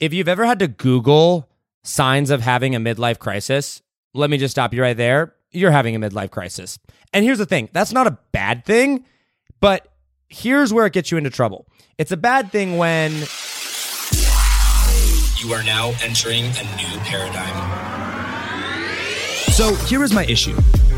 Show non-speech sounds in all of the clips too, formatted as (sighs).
If you've ever had to Google signs of having a midlife crisis, let me just stop you right there. You're having a midlife crisis. And here's the thing that's not a bad thing, but here's where it gets you into trouble. It's a bad thing when You are now entering a new paradigm. So here is my issue.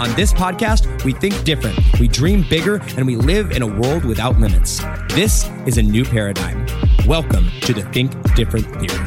On this podcast, we think different, we dream bigger, and we live in a world without limits. This is a new paradigm. Welcome to the Think Different Theory.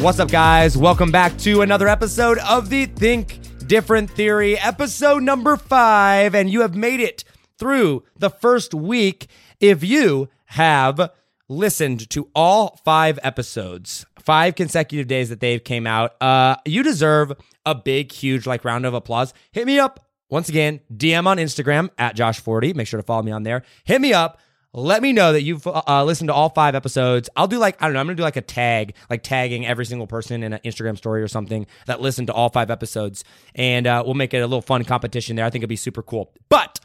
What's up, guys? Welcome back to another episode of the Think Different Theory, episode number five. And you have made it through the first week if you have listened to all five episodes, five consecutive days that they've came out. Uh, you deserve a big, huge, like round of applause. Hit me up once again, DM on Instagram at Josh Forti. Make sure to follow me on there. Hit me up let me know that you've uh, listened to all five episodes. I'll do like, I don't know, I'm gonna do like a tag, like tagging every single person in an Instagram story or something that listened to all five episodes. And uh, we'll make it a little fun competition there. I think it'd be super cool. But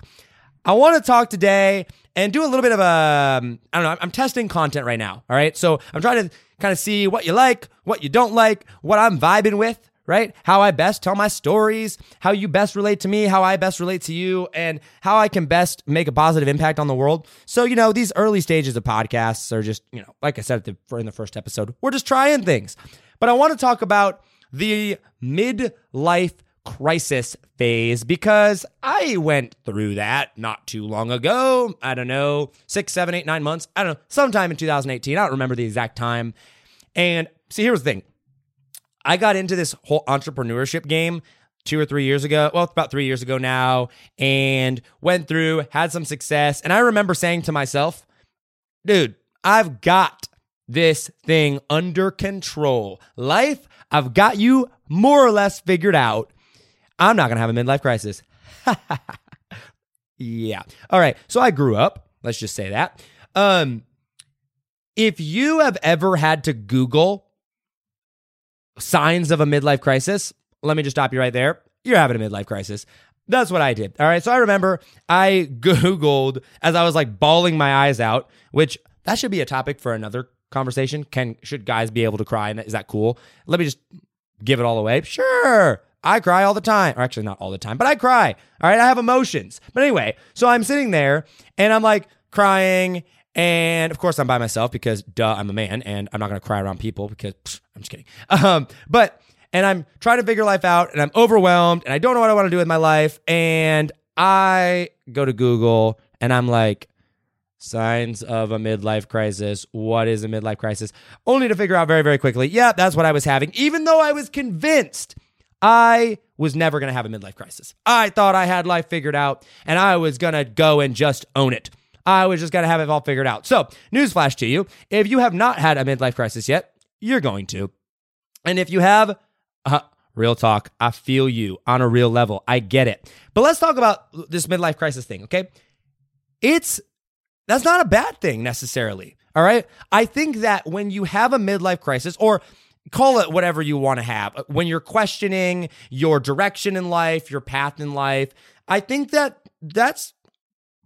I wanna talk today and do a little bit of a, um, I don't know, I'm testing content right now. All right. So I'm trying to kind of see what you like, what you don't like, what I'm vibing with right? How I best tell my stories, how you best relate to me, how I best relate to you, and how I can best make a positive impact on the world. So, you know, these early stages of podcasts are just, you know, like I said the, in the first episode, we're just trying things. But I want to talk about the midlife crisis phase because I went through that not too long ago. I don't know, six, seven, eight, nine months. I don't know, sometime in 2018. I don't remember the exact time. And see, here's the thing I got into this whole entrepreneurship game two or three years ago. Well, about three years ago now, and went through, had some success. And I remember saying to myself, dude, I've got this thing under control. Life, I've got you more or less figured out. I'm not going to have a midlife crisis. (laughs) yeah. All right. So I grew up. Let's just say that. Um, if you have ever had to Google signs of a midlife crisis, let me just stop you right there. You're having a midlife crisis. That's what I did. All right. So I remember I (laughs) Googled as I was like bawling my eyes out, which that should be a topic for another conversation. Can should guys be able to cry? And is that cool? Let me just give it all away. Sure. I cry all the time. Or actually not all the time, but I cry. All right. I have emotions. But anyway, so I'm sitting there and I'm like crying and of course, I'm by myself because, duh, I'm a man and I'm not going to cry around people because psh, I'm just kidding. (laughs) Um, but, and I'm trying to figure life out and I'm overwhelmed and I don't know what I want to do with my life. And I go to Google and I'm like, signs of a midlife crisis. What is a midlife crisis? Only to figure out very, very quickly, yeah, that's what I was having, even though I was convinced I was never going to have a midlife crisis. I thought I had life figured out and I was going to go and just own it. I was just going to have it all figured out. So, newsflash to you if you have not had a midlife crisis yet, you're going to. And if you have, uh, real talk, I feel you on a real level. I get it. But let's talk about this midlife crisis thing, okay? It's that's not a bad thing necessarily. All right. I think that when you have a midlife crisis, or call it whatever you want to have, when you're questioning your direction in life, your path in life, I think that that's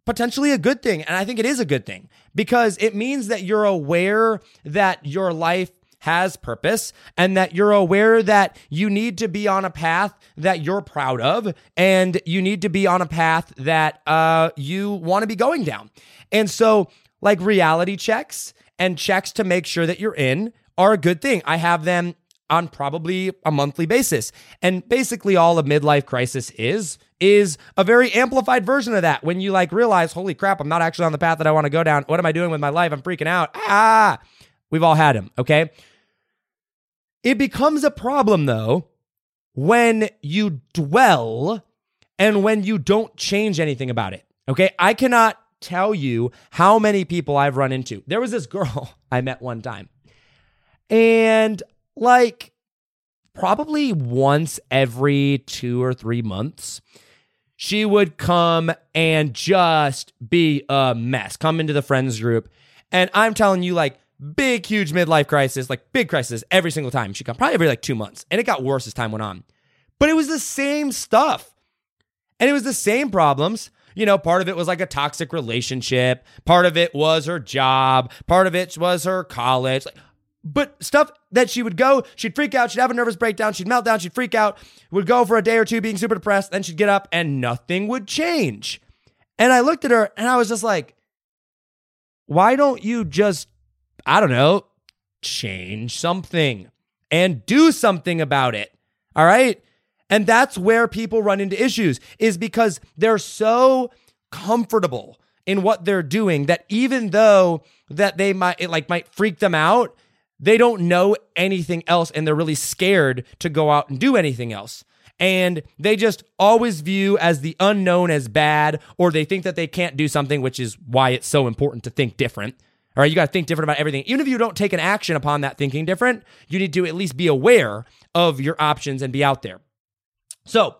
potentially a good thing. And I think it is a good thing because it means that you're aware that your life has purpose and that you're aware that you need to be on a path that you're proud of and you need to be on a path that uh, you want to be going down. And so, like reality checks and checks to make sure that you're in are a good thing. I have them on probably a monthly basis. And basically all a midlife crisis is is a very amplified version of that when you like realize, holy crap, I'm not actually on the path that I want to go down. What am I doing with my life? I'm freaking out. Ah, we've all had them, okay? It becomes a problem though when you dwell and when you don't change anything about it. Okay? I cannot tell you how many people I've run into. There was this girl (laughs) I met one time And like probably once every two or three months, she would come and just be a mess, come into the friends group. And I'm telling you, like, big, huge midlife crisis, like big crisis every single time. She'd come probably every like two months. And it got worse as time went on. But it was the same stuff. And it was the same problems. You know, part of it was like a toxic relationship. Part of it was her job. Part of it was her college. Like, but stuff that she would go, she'd freak out, she'd have a nervous breakdown, she'd melt down, she'd freak out, would go for a day or two being super depressed, then she'd get up and nothing would change. And I looked at her and I was just like, why don't you just, I don't know, change something and do something about it? All right. And that's where people run into issues is because they're so comfortable in what they're doing that even though that they might it like might freak them out, they don't know anything else and they're really scared to go out and do anything else. And they just always view as the unknown as bad, or they think that they can't do something, which is why it's so important to think different. All right, you got to think different about everything. Even if you don't take an action upon that thinking different, you need to at least be aware of your options and be out there. So,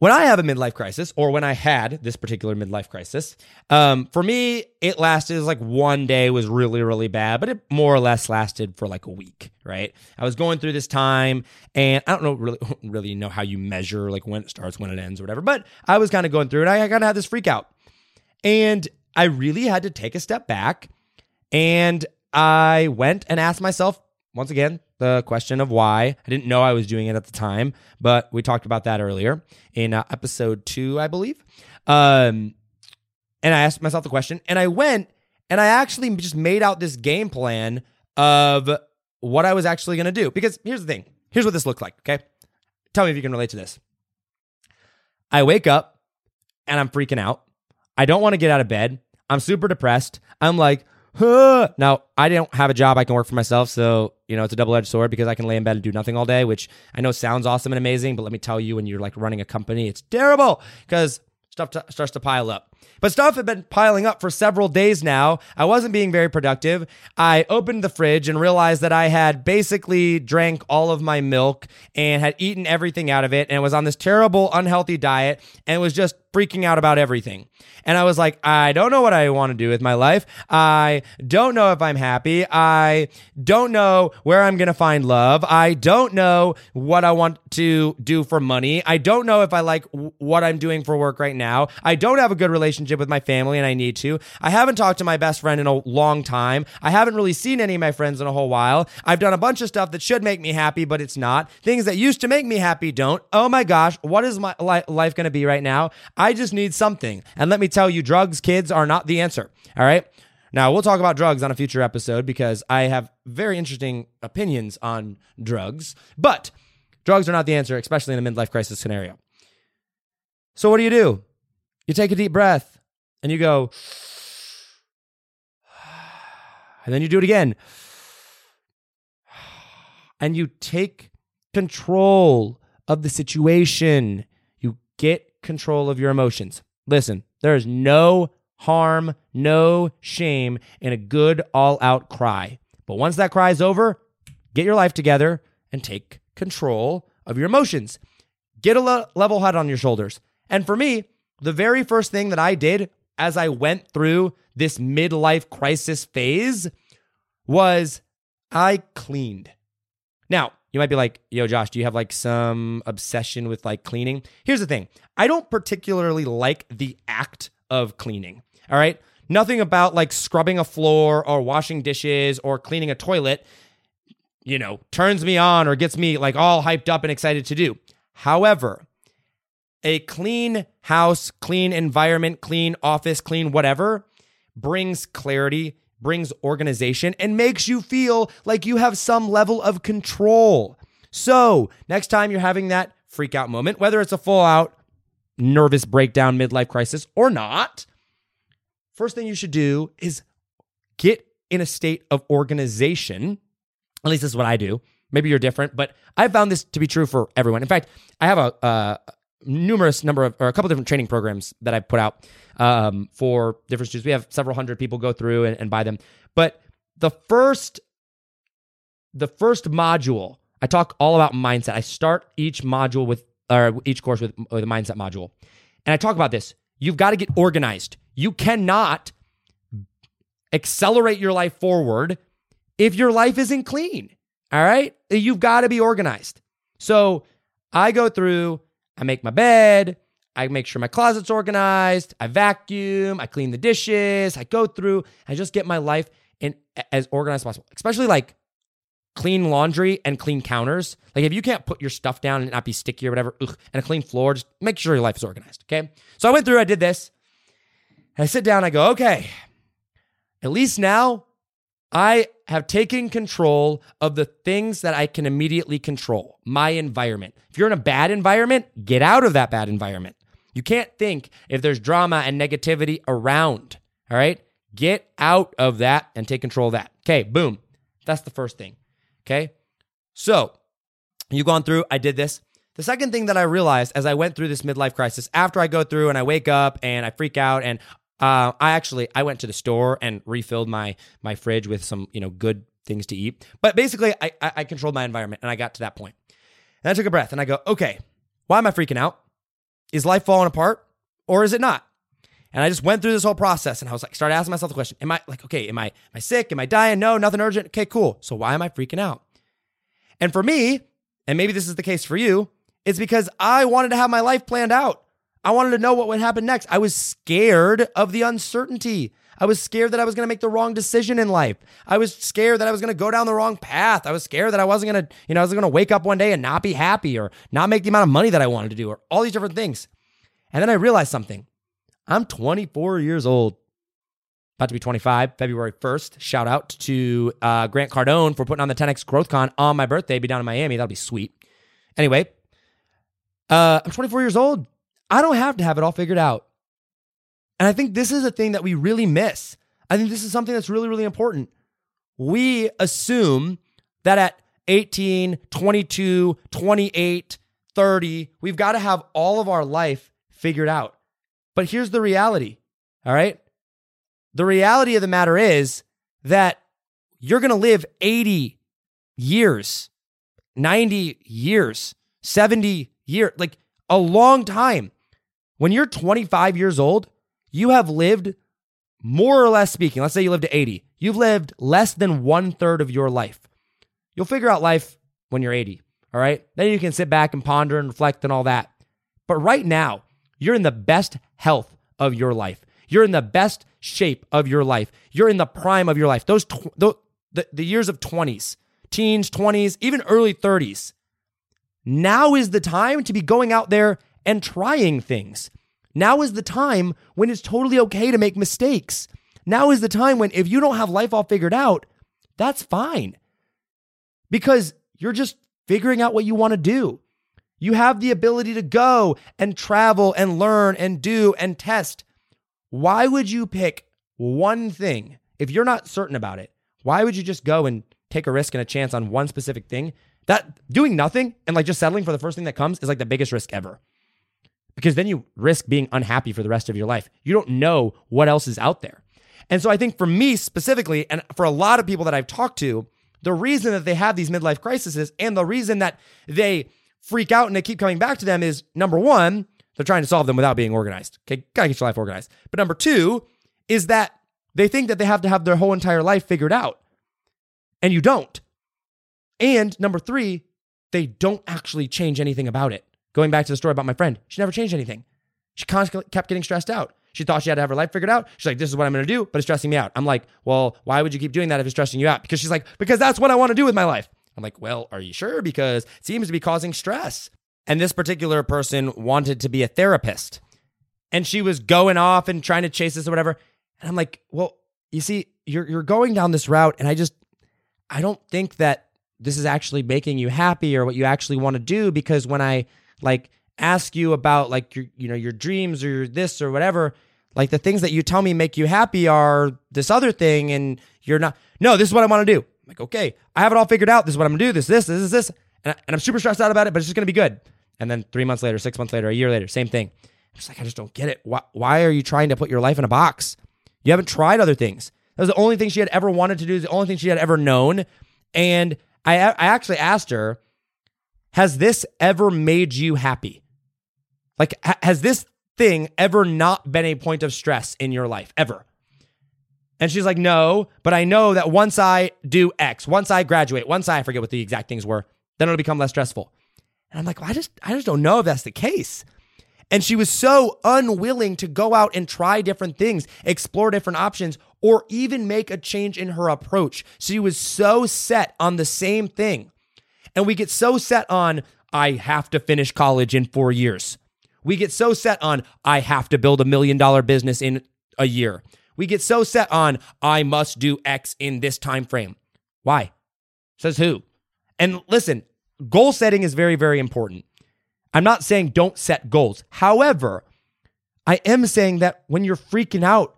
when I have a midlife crisis, or when I had this particular midlife crisis, um, for me, it lasted like one day was really, really bad, but it more or less lasted for like a week, right? I was going through this time, and I don't know really, (laughs) really know how you measure like when it starts, when it ends, or whatever, but I was kind of going through it. I kind of had this freak out, and I really had to take a step back, and I went and asked myself once again the question of why. I didn't know I was doing it at the time, but we talked about that earlier in uh, episode two, I believe. Um, and I asked myself the question, and I went and I actually just made out this game plan of what I was actually going to do. Because here's the thing here's what this looked like, okay? Tell me if you can relate to this. I wake up and I'm freaking out. I don't want to get out of bed. I'm super depressed. I'm like, huh. Now, I don't have a job. I can work for myself. So, you know, it's a double edged sword because I can lay in bed and do nothing all day, which I know sounds awesome and amazing. But let me tell you, when you're like running a company, it's terrible because stuff t- starts to pile up. But stuff had been piling up for several days now. I wasn't being very productive. I opened the fridge and realized that I had basically drank all of my milk and had eaten everything out of it and was on this terrible, unhealthy diet and was just freaking out about everything. And I was like, I don't know what I want to do with my life. I don't know if I'm happy. I don't know where I'm going to find love. I don't know what I want to do for money. I don't know if I like w- what I'm doing for work right now. I don't have a good relationship with my family and I need to. I haven't talked to my best friend in a long time. I haven't really seen any of my friends in a whole while. I've done a bunch of stuff that should make me happy, but it's not. Things that used to make me happy don't. Oh my gosh, what is my li- life going to be right now? Just need something. And let me tell you, drugs, kids, are not the answer. All right. Now, we'll talk about drugs on a future episode because I have very interesting opinions on drugs, but drugs are not the answer, especially in a midlife crisis scenario. So, what do you do? You take a deep breath and you go, (sighs) and then you do it again. (sighs) And you take control of the situation. You get control of your emotions. Listen, there is no harm, no shame in a good all out cry. But once that cry is over, get your life together and take control of your emotions. Get a le- level head on your shoulders. And for me, the very first thing that I did as I went through this midlife crisis phase was I cleaned. Now, you might be like, yo, Josh, do you have like some obsession with like cleaning? Here's the thing I don't particularly like the act of cleaning. All right. Nothing about like scrubbing a floor or washing dishes or cleaning a toilet, you know, turns me on or gets me like all hyped up and excited to do. However, a clean house, clean environment, clean office, clean whatever brings clarity, brings organization, and makes you feel like you have some level of control. So, next time you're having that freak out moment, whether it's a full out nervous breakdown midlife crisis or not, first thing you should do is get in a state of organization. At least this is what I do. Maybe you're different, but I found this to be true for everyone. In fact, I have a, uh, numerous number of or a couple different training programs that I put out um, for different students. We have several hundred people go through and, and buy them. But the first the first module, I talk all about mindset. I start each module with, or each course with, a mindset module. And I talk about this. You've got to get organized. You cannot accelerate your life forward if your life isn't clean. All right. You've got to be organized. So I go through, I make my bed, I make sure my closet's organized, I vacuum, I clean the dishes, I go through, I just get my life in as organized as possible, especially like clean laundry and clean counters. Like if you can't put your stuff down and not be sticky or whatever, ugh, and a clean floor, just make sure your life is organized. Okay. So I went through, I did this. I sit down, I go, okay, at least now I have taken control of the things that I can immediately control, my environment. If you're in a bad environment, get out of that bad environment. You can't think if there's drama and negativity around. All right. Get out of that and take control of that. Okay. Boom. That's the first thing. Okay. So you've gone through, I did this. The second thing that I realized as I went through this midlife crisis, after I go through and I wake up and I freak out and uh, I actually I went to the store and refilled my my fridge with some you know good things to eat. But basically, I I, I controlled my environment and I got to that point. And I took a breath and I go, okay, why am I freaking out? Is life falling apart or is it not? And I just went through this whole process and I was like, started asking myself the question, am I like, okay, am I am I sick? Am I dying? No, nothing urgent. Okay, cool. So why am I freaking out? And for me, and maybe this is the case for you, it's because I wanted to have my life planned out. I wanted to know what would happen next. I was scared of the uncertainty. I was scared that I was going to make the wrong decision in life. I was scared that I was going to go down the wrong path. I was scared that I wasn't going to, you know, I was going to wake up one day and not be happy or not make the amount of money that I wanted to do or all these different things. And then I realized something. I'm 24 years old, about to be 25, February 1st. Shout out to uh, Grant Cardone for putting on the 10X Growth Con on my birthday. Be down in Miami. That'll be sweet. Anyway, uh, I'm 24 years old. I don't have to have it all figured out. And I think this is a thing that we really miss. I think this is something that's really, really important. We assume that at 18, 22, 28, 30, we've got to have all of our life figured out. But here's the reality, all right? The reality of the matter is that you're going to live 80 years, 90 years, 70 years, like a long time. When you're 25 years old, you have lived, more or less speaking, let's say you lived to 80, you've lived less than one third of your life. You'll figure out life when you're 80, all right? Then you can sit back and ponder and reflect and all that. But right now, you're in the best health of your life. You're in the best shape of your life. You're in the prime of your life. Those, tw- the, the years of 20s, teens, 20s, even early 30s. Now is the time to be going out there and trying things. Now is the time when it's totally okay to make mistakes. Now is the time when if you don't have life all figured out, that's fine. Because you're just figuring out what you want to do. You have the ability to go and travel and learn and do and test. Why would you pick one thing if you're not certain about it? Why would you just go and take a risk and a chance on one specific thing? That doing nothing and like just settling for the first thing that comes is like the biggest risk ever because then you risk being unhappy for the rest of your life. You don't know what else is out there. And so I think for me specifically, and for a lot of people that I've talked to, the reason that they have these midlife crises and the reason that they freak out and they keep coming back to them is number one, they're trying to solve them without being organized. Okay, gotta get your life organized. But number two is that they think that they have to have their whole entire life figured out. And you don't. And number three, they don't actually change anything about it. Going back to the story about my friend, she never changed anything. She constantly kept getting stressed out. She thought she had to have her life figured out. She's like, this is what I'm going to do, but it's stressing me out. I'm like, well, why would you keep doing that if it's stressing you out? Because she's like, because that's what I want to do with my life. I'm like, well, are you sure? Because it seems to be causing stress. And this particular person wanted to be a therapist. And she was going off and trying to chase this or whatever. And I'm like, well, you see, you're you're going down this route, and I just I don't think that this is actually making you happy or what you actually want to do because when I like ask you about like your you know your dreams or your this or whatever. Like the things that you tell me make you happy are this other thing and you're not no this is what i want to do. I'm like okay i have it all figured out. This is what i'm gonna do. This this this is this. And, I, and i'm super stressed out about it but it's just gonna be good. And then three months later six months later a year later same thing. I'm just like i just don't get it. Why, why are you trying to put your life in a box? You haven't tried other things. That was the only thing she had ever wanted to do. The only thing she had ever known. And I, I actually asked her, has this ever made you happy? Like, ha- has this thing ever not been a point of stress in your life, ever? And she's like, no, but I know that once I do X, once I graduate, once I, forget what the exact things were, then it'll become less stressful. And I'm like, well, I just, I just don't know if that's the case. And she was so unwilling to go out and try different things, explore different options, or even make a change in her approach. She was so set on the same thing. And we get so set on, I have to finish college in four years. We get so set on, I have to build a million dollar business in a year. We get so set on, I must do X in this time frame. Why? Says who? And listen, goal setting is very, very important. I'm not saying don't set goals. However, I am saying that when you're freaking out,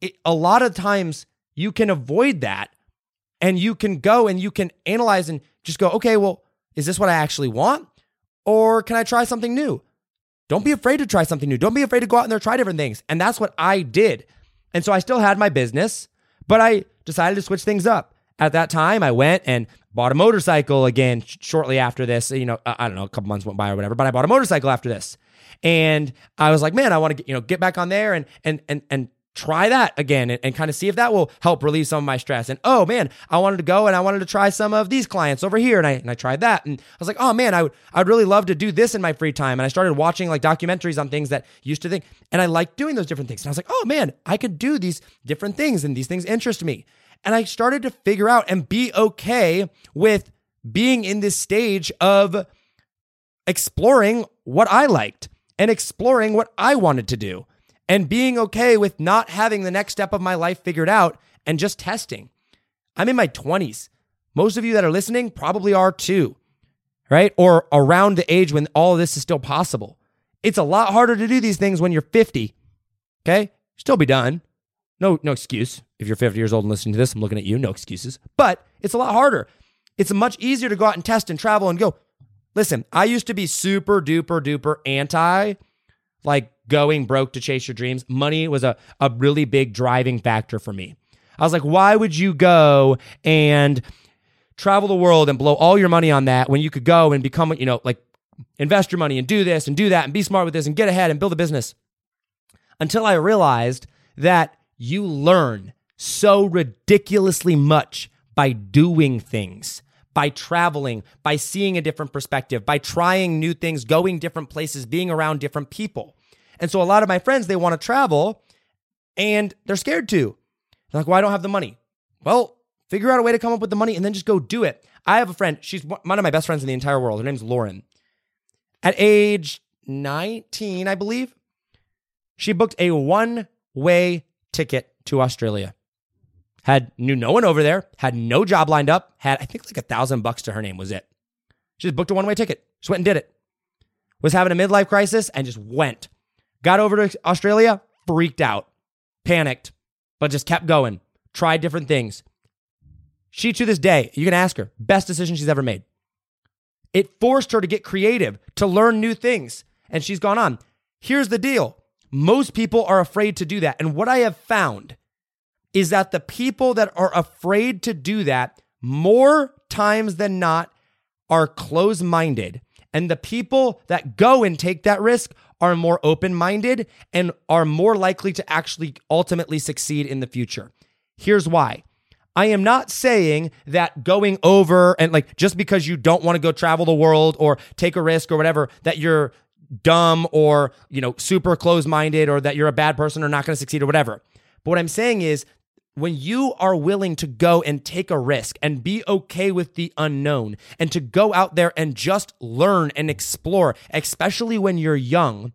it, a lot of times you can avoid that and you can go and you can analyze and just go, okay, well, is this what I actually want? Or can I try something new? Don't be afraid to try something new. Don't be afraid to go out and there try different things. And that's what I did. And so I still had my business, but I decided to switch things up. At that time, I went and bought a motorcycle again shortly after this. You know, I don't know, a couple months went by or whatever, but I bought a motorcycle after this. And I was like, man, I want to, you know, get back on there and and and and try that again and, and kind of see if that will help relieve some of my stress. And oh man, I wanted to go and I wanted to try some of these clients over here. And I and I tried that. And I was like, oh man, I would I'd really love to do this in my free time. And I started watching like documentaries on things that used to think. And I liked doing those different things. And I was like, oh man, I could do these different things and these things interest me. And I started to figure out and be okay with being in this stage of exploring what I liked and exploring what I wanted to do and being okay with not having the next step of my life figured out and just testing. I'm in my 20s. Most of you that are listening probably are too, right? Or around the age when all of this is still possible. It's a lot harder to do these things when you're 50. Okay? Still be done. No, no excuse. If you're 50 years old and listening to this, I'm looking at you. No excuses. But it's a lot harder. It's much easier to go out and test and travel and go. Listen, I used to be super duper duper anti like going broke to chase your dreams. Money was a, a really big driving factor for me. I was like, why would you go and travel the world and blow all your money on that when you could go and become, you know, like invest your money and do this and do that and be smart with this and get ahead and build a business? Until I realized that you learn so ridiculously much by doing things, by traveling, by seeing a different perspective, by trying new things, going different places, being around different people. And so a lot of my friends, they want to travel and they're scared to. They're like, well, I don't have the money. Well, figure out a way to come up with the money and then just go do it. I have a friend, she's one of my best friends in the entire world. Her name's Lauren. At age 19, I believe, she booked a one way ticket to Australia. Had knew no one over there, had no job lined up, had I think like a thousand bucks to her name was it. She just booked a one way ticket. Just went and did it. Was having a midlife crisis and just went. Got over to Australia, freaked out, panicked, but just kept going. Tried different things. She to this day, you can ask her, best decision she's ever made. It forced her to get creative, to learn new things, and she's gone on. Here's the deal most people are afraid to do that. And what I have found is that the people that are afraid to do that more times than not are close minded. And the people that go and take that risk are more open minded and are more likely to actually ultimately succeed in the future. Here's why. I am not saying that going over and like just because you don't want to go travel the world or take a risk or whatever, that you're dumb or, you know, super close minded or that you're a bad person or not going to succeed or whatever. But what I'm saying is when you are willing to go and take a risk and be okay with the unknown and to go out there and just learn and explore, especially when you're young,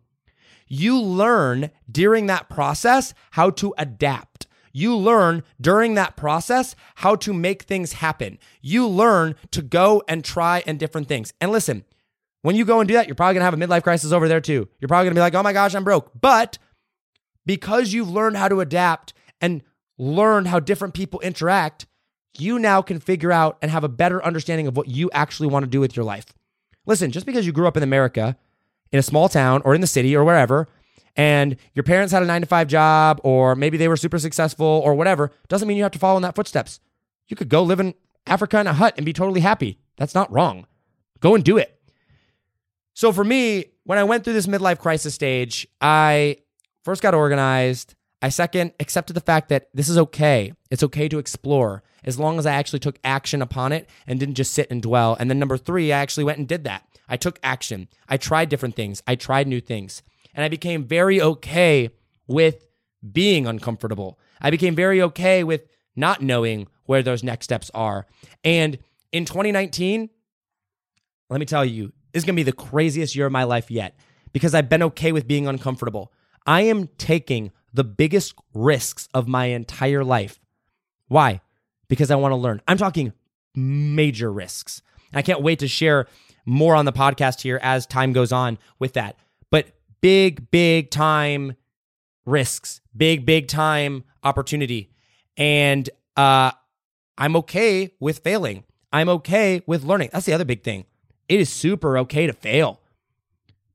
you learn during that process how to adapt. You learn during that process how to make things happen. You learn to go and try and different things. And listen, when you go and do that, you're probably gonna have a midlife crisis over there too. You're probably gonna be like, oh my gosh, I'm broke. But because you've learned how to adapt and learned how different people interact, you now can figure out and have a better understanding of what you actually want to do with your life. Listen, just because you grew up in America, in a small town or in the city or wherever, and your parents had a nine to five job, or maybe they were super successful or whatever, doesn't mean you have to follow in that footsteps. You could go live in Africa in a hut and be totally happy. That's not wrong. Go and do it. So for me, when I went through this midlife crisis stage, I first got organized. I second accepted the fact that this is okay. It's okay to explore as long as I actually took action upon it and didn't just sit and dwell. And then number three, I actually went and did that. I took action. I tried different things. I tried new things. And I became very okay with being uncomfortable. I became very okay with not knowing where those next steps are. And in 2019, let me tell you, this is going to be the craziest year of my life yet because I've been okay with being uncomfortable. I am taking the biggest risks of my entire life. Why? Because I want to learn. I'm talking major risks. I can't wait to share more on the podcast here as time goes on with that. But big, big time risks, big, big time opportunity. And uh, I'm okay with failing. I'm okay with learning. That's the other big thing. It is super okay to fail.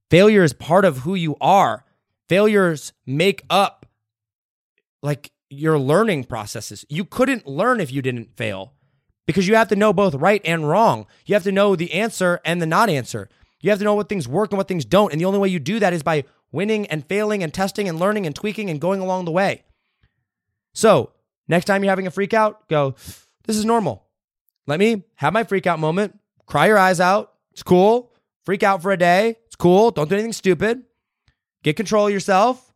Failure is part of who you are. Failures make up like your learning processes. You couldn't learn if you didn't fail because you have to know both right and wrong. You have to know the answer and the not answer. You have to know what things work and what things don't. And the only way you do that is by winning and failing and testing and learning and tweaking and going along the way. So, next time you're having a freak out, go, this is normal. Let me have my freak out moment, cry your eyes out. It's cool. Freak out for a day. It's cool. Don't do anything stupid. Get control of yourself.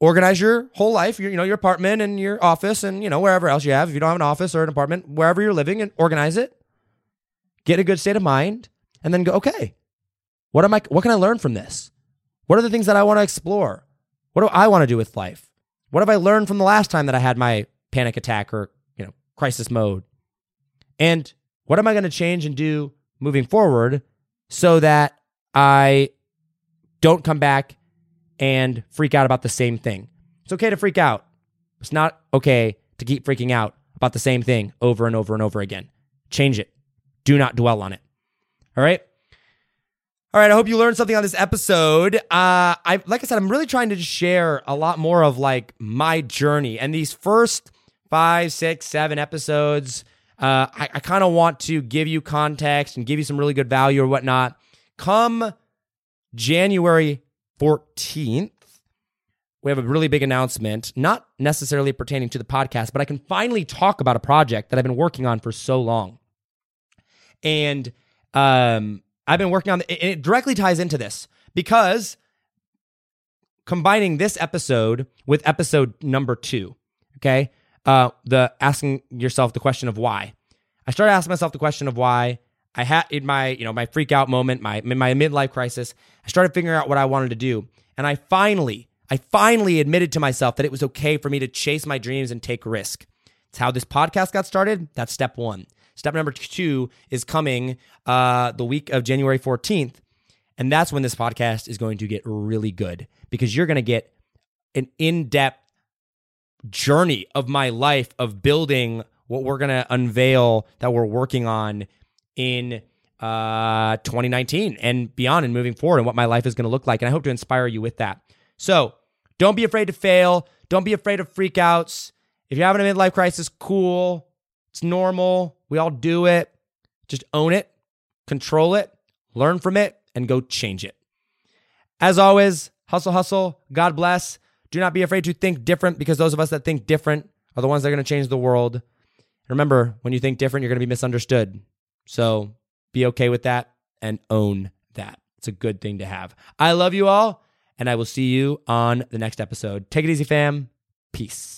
Organize your whole life, your, you know, your apartment and your office and, you know, wherever else you have. If you don't have an office or an apartment, wherever you're living and organize it. Get a good state of mind and then go, okay, what am I, what can I learn from this? What are the things that I want to explore? What do I want to do with life? What have I learned from the last time that I had my panic attack or, you know, crisis mode? And what am I going to change and do moving forward so that I don't come back and freak out about the same thing. It's okay to freak out. It's not okay to keep freaking out about the same thing over and over and over again. Change it. Do not dwell on it. All right. All right. I hope you learned something on this episode. Uh, I like I said, I'm really trying to share a lot more of like my journey and these first five, six, seven episodes. Uh, I, I kind of want to give you context and give you some really good value or whatnot. Come January 14th, we have a really big announcement, not necessarily pertaining to the podcast, but I can finally talk about a project that I've been working on for so long. And um, I've been working on it, it directly ties into this because combining this episode with episode number two, okay? Uh, the asking yourself the question of why. I started asking myself the question of why. I had in my, you know, my freak out moment, my my midlife crisis, I started figuring out what I wanted to do. And I finally, I finally admitted to myself that it was okay for me to chase my dreams and take risk. It's how this podcast got started. That's step one. Step number two is coming uh, the week of January 14th. And that's when this podcast is going to get really good because you're going to get an in depth journey of my life of building what we're going to unveil that we're working on in uh, 2019 and beyond and moving forward and what my life is going to look like. And I hope to inspire you with that. So don't be afraid to fail. Don't be afraid of freakouts. If you're having a midlife crisis, cool. It's normal. We all do it. Just own it, control it, learn from it, and go change it. As always, hustle, hustle. God bless. Do not be afraid to think different because those of us that think different are the ones that are going to change the world. Remember, when you think different, you're going to be misunderstood. So be okay with that and own that. It's a good thing to have. I love you all, and I will see you on the next episode. Take it easy, fam. Peace.